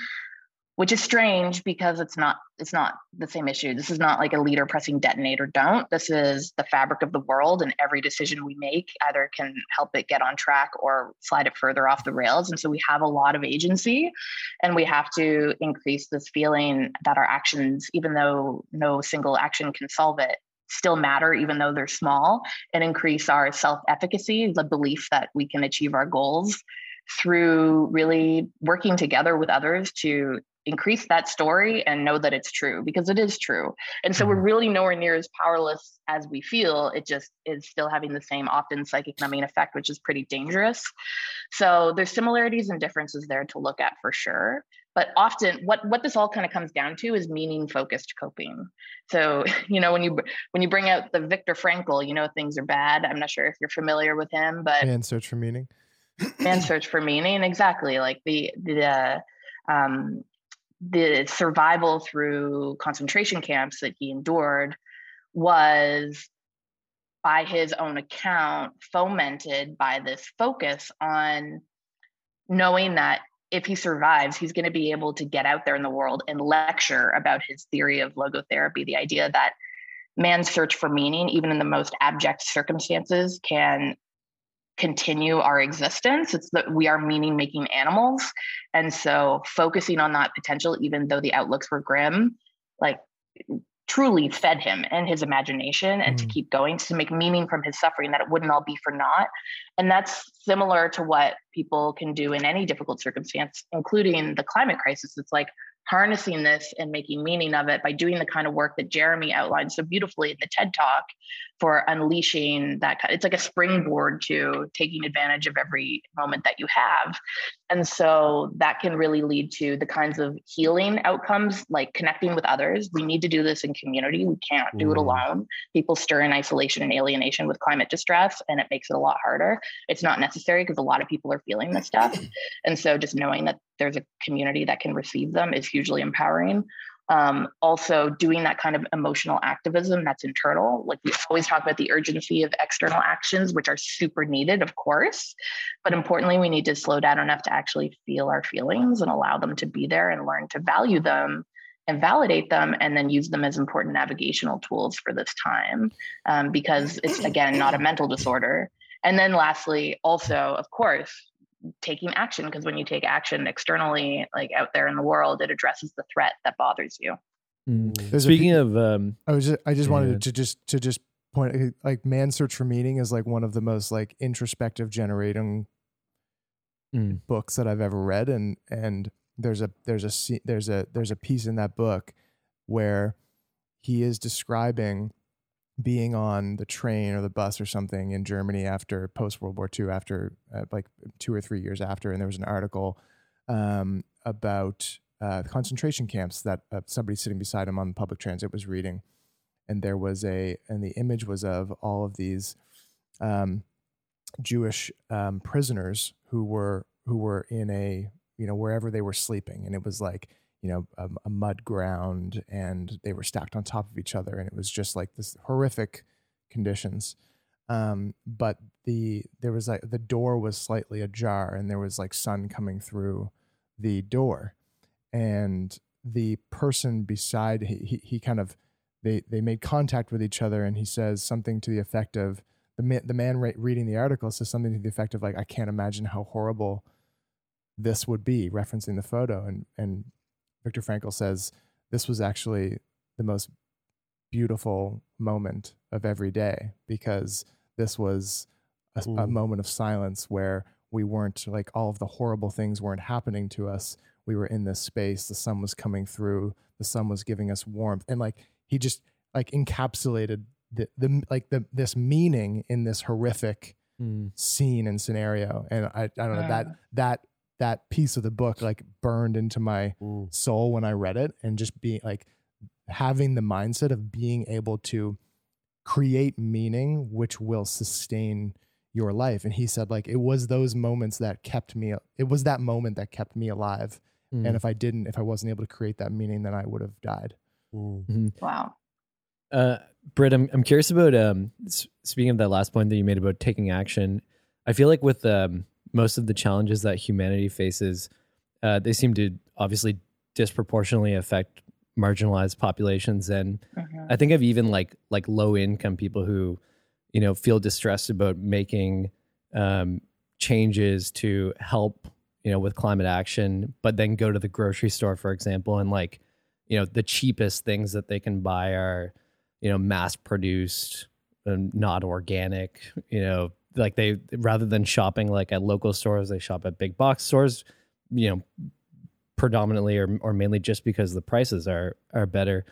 which is strange because it's not it's not the same issue. This is not like a leader pressing detonate or don't. This is the fabric of the world and every decision we make either can help it get on track or slide it further off the rails. And so we have a lot of agency and we have to increase this feeling that our actions even though no single action can solve it still matter even though they're small and increase our self efficacy the belief that we can achieve our goals through really working together with others to increase that story and know that it's true because it is true. And so we're mm-hmm. really nowhere near as powerless as we feel. It just is still having the same often psychic numbing effect, which is pretty dangerous. So there's similarities and differences there to look at for sure. But often what what this all kind of comes down to is meaning focused coping. So, <laughs> you know, when you when you bring out the Viktor Frankl, you know things are bad. I'm not sure if you're familiar with him, but and search for meaning. and search for meaning, exactly. Like the the um, the survival through concentration camps that he endured was by his own account fomented by this focus on knowing that if he survives he's going to be able to get out there in the world and lecture about his theory of logotherapy the idea that man's search for meaning even in the most abject circumstances can continue our existence. It's that we are meaning making animals. And so focusing on that potential, even though the outlooks were grim, like truly fed him and his imagination and mm. to keep going to make meaning from his suffering that it wouldn't all be for naught and that's similar to what people can do in any difficult circumstance including the climate crisis it's like harnessing this and making meaning of it by doing the kind of work that Jeremy outlined so beautifully in the TED Talk for unleashing that. It's like a springboard to taking advantage of every moment that you have. And so that can really lead to the kinds of healing outcomes, like connecting with others. We need to do this in community. We can't do it mm. alone. People stir in isolation and alienation with climate distress, and it makes it a lot harder. It's not necessary because a lot of people are feeling this stuff. <laughs> And so just knowing that there's a community that can receive them is hugely empowering. Um, also, doing that kind of emotional activism that's internal. Like we always talk about the urgency of external actions, which are super needed, of course. But importantly, we need to slow down enough to actually feel our feelings and allow them to be there and learn to value them and validate them and then use them as important navigational tools for this time um, because it's again not a mental disorder and then lastly also of course taking action because when you take action externally like out there in the world it addresses the threat that bothers you mm. speaking of um i was just, i just yeah. wanted to just to just point like man search for meaning is like one of the most like introspective generating mm. books that i've ever read and and there's a there's a there's a there's a piece in that book where he is describing being on the train or the bus or something in Germany after post World War II, after uh, like two or three years after, and there was an article um, about uh, concentration camps that uh, somebody sitting beside him on public transit was reading, and there was a and the image was of all of these um, Jewish um, prisoners who were who were in a you know wherever they were sleeping, and it was like you know, a, a, mud ground and they were stacked on top of each other. And it was just like this horrific conditions. Um, but the, there was like, the door was slightly ajar and there was like sun coming through the door. And the person beside, he, he, he kind of, they, they made contact with each other and he says something to the effect of, the man, the man reading the article says something to the effect of like, I can't imagine how horrible this would be referencing the photo and, and Viktor Frankl says this was actually the most beautiful moment of every day because this was a, a, moment of silence where we weren't like all of the horrible things weren't happening to us. We were in this space. The sun was coming through. The sun was giving us warmth, and like he just like encapsulated the the like the this meaning in this horrific mm. scene and scenario. And I I don't know that that that piece of the book like burned into my mm. soul when I read it and just being like having the mindset of being able to create meaning which will sustain your life and he said like it was those moments that kept me it was that moment that kept me alive mm. and if I didn't if I wasn't able to create that meaning then I would have died mm. mm-hmm. wow uh Britt I'm I'm curious about um speaking of that last point that you made about taking action I feel like with um most of the challenges that humanity faces, uh, they seem to obviously disproportionately affect marginalized populations. And uh-huh. I think of even like like low income people who, you know, feel distressed about making um, changes to help, you know, with climate action, but then go to the grocery store, for example, and like, you know, the cheapest things that they can buy are, you know, mass produced and not organic, you know, like they rather than shopping like at local stores, they shop at big box stores. You know, predominantly or or mainly just because the prices are are better.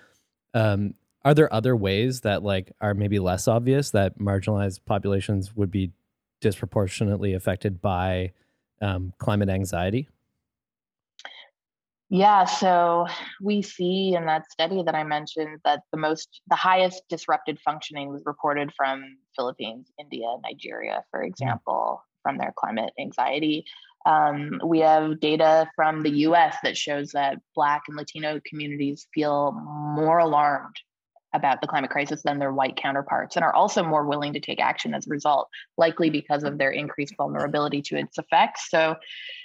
Um, are there other ways that like are maybe less obvious that marginalized populations would be disproportionately affected by um, climate anxiety? Yeah, so we see in that study that I mentioned that the most, the highest disrupted functioning was reported from Philippines, India, Nigeria, for mm. example, from their climate anxiety. Um, we have data from the US that shows that Black and Latino communities feel more alarmed about the climate crisis than their white counterparts and are also more willing to take action as a result, likely because of their increased vulnerability to its effects. So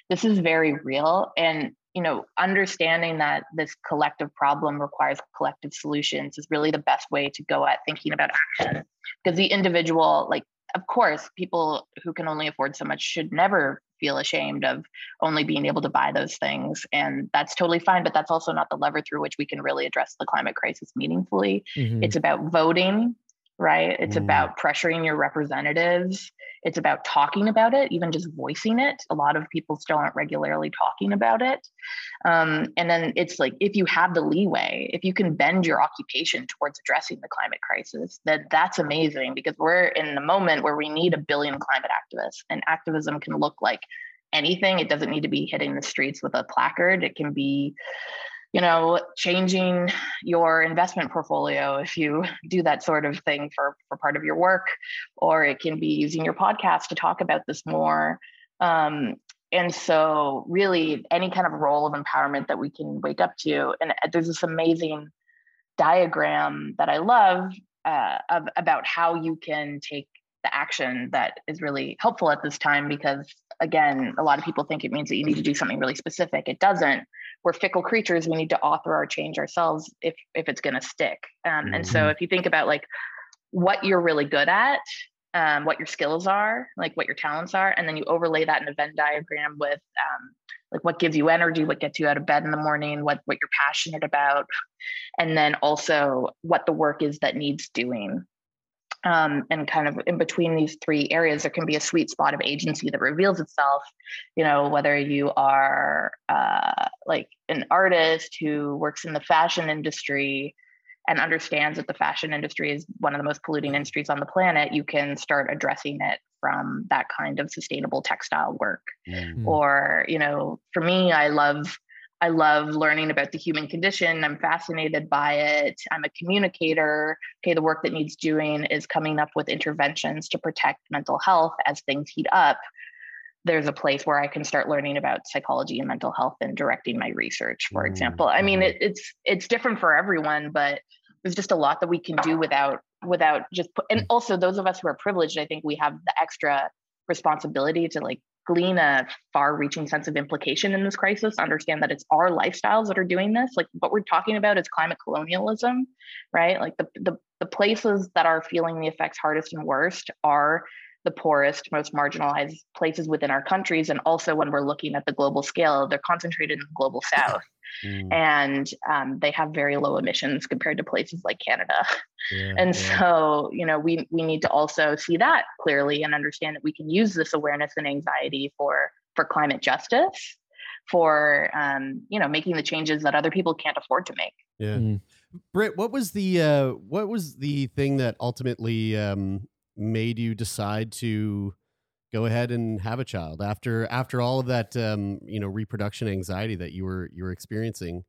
this is very real. And you know, understanding that this collective problem requires collective solutions is really the best way to go at thinking about action. Because the individual, like, of course, people who can only afford so much should never feel ashamed of only being able to buy those things. And that's totally fine, but that's also not the lever through which we can really address the climate crisis meaningfully. Mm-hmm. It's about voting, right? It's mm. about pressuring your representatives. It's about talking about it, even just voicing it. A lot of people still aren't regularly talking about it. Um, and then it's like if you have the leeway, if you can bend your occupation towards addressing the climate crisis, that that's amazing because we're in the moment where we need a billion climate activists, and activism can look like anything. It doesn't need to be hitting the streets with a placard. It can be you know changing your investment portfolio if you do that sort of thing for for part of your work or it can be using your podcast to talk about this more. Um, and so really any kind of role of empowerment that we can wake up to and there's this amazing diagram that i love uh, of, about how you can take the action that is really helpful at this time because again a lot of people think it means that you need to do something really specific. It doesn't we're fickle creatures we need to author our change ourselves if if it's going to stick um, mm-hmm. and so mm-hmm. if you think about like what you're really good at um, what your skills are like what your talents are and then you overlay that in a venn diagram with um, like what gives you energy what gets you out of bed in the morning what what you're passionate about and then also what the work is that needs doing um, and kind of in between these three areas there can be a sweet spot of agency that reveals itself you know whether you are uh, like an artist who works in the fashion industry and understands that the fashion industry is one of the most polluting industries on the planet you can start addressing it from that kind of sustainable textile work mm-hmm. or you know for me i love I love learning about the human condition. I'm fascinated by it. I'm a communicator. Okay, the work that needs doing is coming up with interventions to protect mental health as things heat up. There's a place where I can start learning about psychology and mental health and directing my research, for example. I mean, mm-hmm. it, it's it's different for everyone, but there's just a lot that we can do without without just put, and also those of us who are privileged, I think we have the extra responsibility to like glean a far reaching sense of implication in this crisis, understand that it's our lifestyles that are doing this. Like what we're talking about is climate colonialism, right? Like the, the, the places that are feeling the effects hardest and worst are the poorest, most marginalized places within our countries. And also, when we're looking at the global scale, they're concentrated in the global south. Mm. And um, they have very low emissions compared to places like Canada. Yeah, and yeah. so, you know, we, we need to also see that clearly and understand that we can use this awareness and anxiety for, for climate justice, for, um, you know, making the changes that other people can't afford to make. Yeah. Mm. Britt, what was the uh, what was the thing that ultimately um, made you decide to go ahead and have a child after after all of that um, you know reproduction anxiety that you were you were experiencing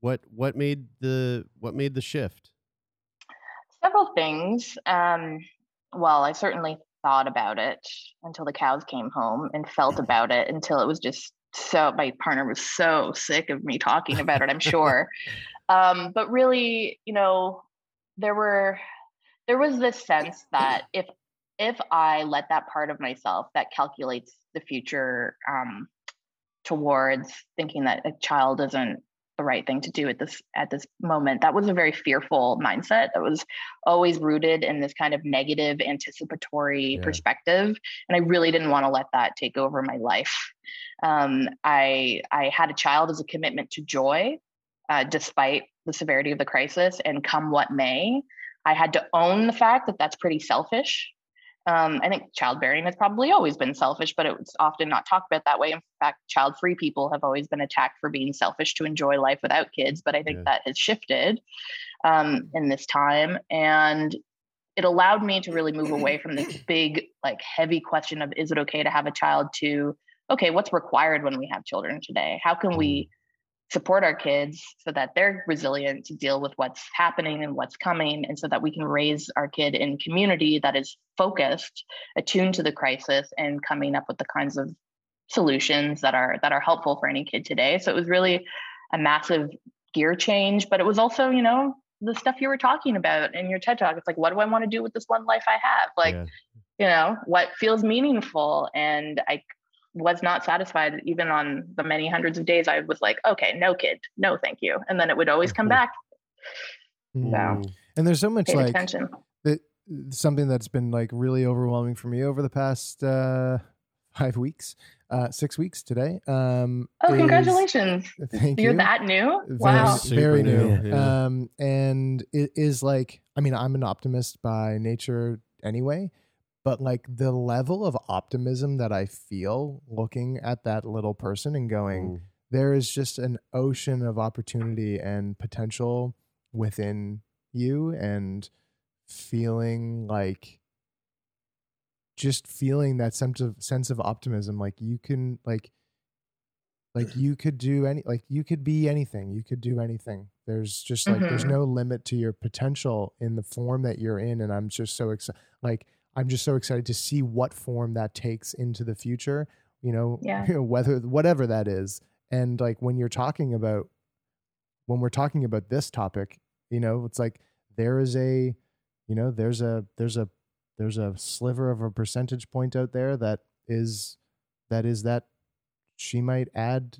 what what made the what made the shift? Several things um, well i certainly thought about it until the cows came home and felt about it until it was just so my partner was so sick of me talking about it i'm sure. <laughs> Um, but really you know there were there was this sense that if if I let that part of myself that calculates the future um, towards thinking that a child isn't the right thing to do at this at this moment that was a very fearful mindset that was always rooted in this kind of negative anticipatory yeah. perspective and i really didn't want to let that take over my life um, i i had a child as a commitment to joy uh, despite the severity of the crisis and come what may I had to own the fact that that's pretty selfish Um, I think childbearing has probably always been selfish, but it's often not talked about that way. In fact, child free people have always been attacked for being selfish to enjoy life without kids. But I think yeah. that has shifted um, in this time. And it allowed me to really move away from this <clears throat> big, like heavy question of is it okay to have a child to, okay, what's required when we have children today? How can we mm support our kids so that they're resilient to deal with what's happening and what's coming and so that we can raise our kid in community that is focused attuned to the crisis and coming up with the kinds of solutions that are that are helpful for any kid today. So it was really a massive gear change but it was also you know the stuff you were talking about in your ted talk. It's like what do i want to do with this one life i have? Like yeah. you know what feels meaningful? And i was not satisfied even on the many hundreds of days i was like okay no kid no thank you and then it would always come mm-hmm. back mm. so and there's so much like attention. That, something that's been like really overwhelming for me over the past uh five weeks uh six weeks today um oh is, congratulations thank you're you. that new very, wow very new yeah. um and it is like i mean i'm an optimist by nature anyway but like the level of optimism that I feel looking at that little person and going, mm. there is just an ocean of opportunity and potential within you and feeling like just feeling that sense of sense of optimism like you can like like you could do any like you could be anything you could do anything there's just like mm-hmm. there's no limit to your potential in the form that you're in and i'm just so excited like I'm just so excited to see what form that takes into the future. You know, yeah. you <laughs> know, whether whatever that is, and like when you're talking about when we're talking about this topic, you know, it's like there is a, you know, there's a there's a there's a sliver of a percentage point out there that is that is that she might add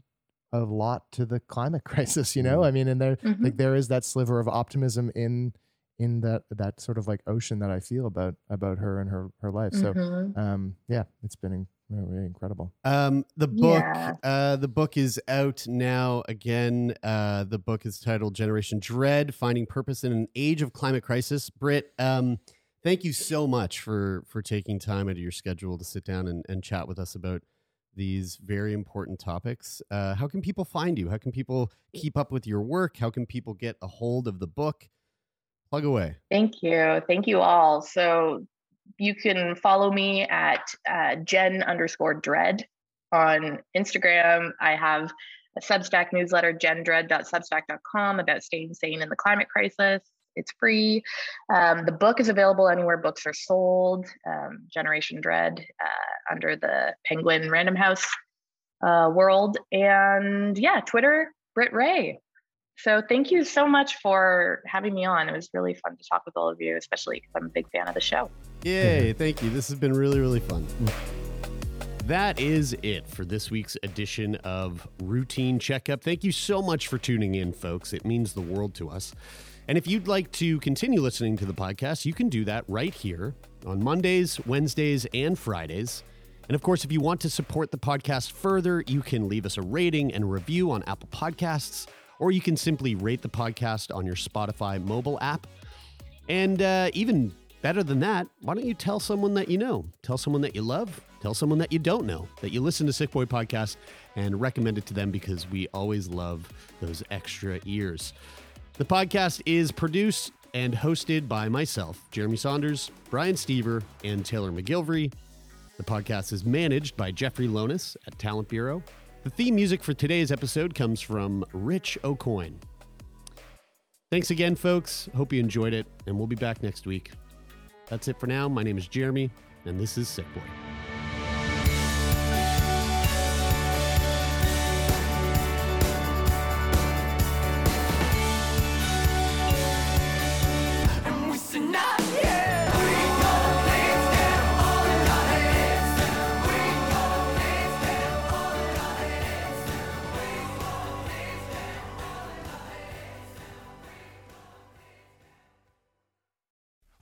a lot to the climate <laughs> crisis you know mm-hmm. i mean and there mm-hmm. like there is that sliver of optimism in in that that sort of like ocean that I feel about about her and her her life. So mm-hmm. um yeah, it's been really incredible. Um the book yeah. uh the book is out now again. Uh the book is titled Generation Dread: Finding Purpose in an Age of Climate Crisis. Britt, um thank you so much for for taking time out of your schedule to sit down and, and chat with us about these very important topics. Uh, how can people find you? How can people keep up with your work? How can people get a hold of the book? Plug away. Thank you. Thank you all. So you can follow me at uh, Gen underscore dread on Instagram. I have a Substack newsletter, gendread.substack.com, about staying sane in the climate crisis. It's free. Um, the book is available anywhere books are sold. Um, Generation Dread uh, under the Penguin Random House uh, world. And yeah, Twitter, Britt Wray. So thank you so much for having me on. It was really fun to talk with all of you, especially because I'm a big fan of the show. Yay, thank you. This has been really, really fun. That is it for this week's edition of Routine Checkup. Thank you so much for tuning in, folks. It means the world to us. And if you'd like to continue listening to the podcast, you can do that right here on Mondays, Wednesdays, and Fridays. And of course, if you want to support the podcast further, you can leave us a rating and review on Apple Podcasts or you can simply rate the podcast on your Spotify mobile app. And uh, even better than that, why don't you tell someone that you know? Tell someone that you love. Tell someone that you don't know that you listen to Sickboy Podcast and recommend it to them because we always love those extra ears. The podcast is produced and hosted by myself, Jeremy Saunders, Brian Stever, and Taylor MacGillivary. The podcast is managed by Jeffrey Lonis at Talent Bureau. The theme music for today's episode comes from Rich Aucoin. Thanks again, folks. Hope you enjoyed it, and we'll be back next week. That's it for now. My name is Jeremy, and this is Sickboy.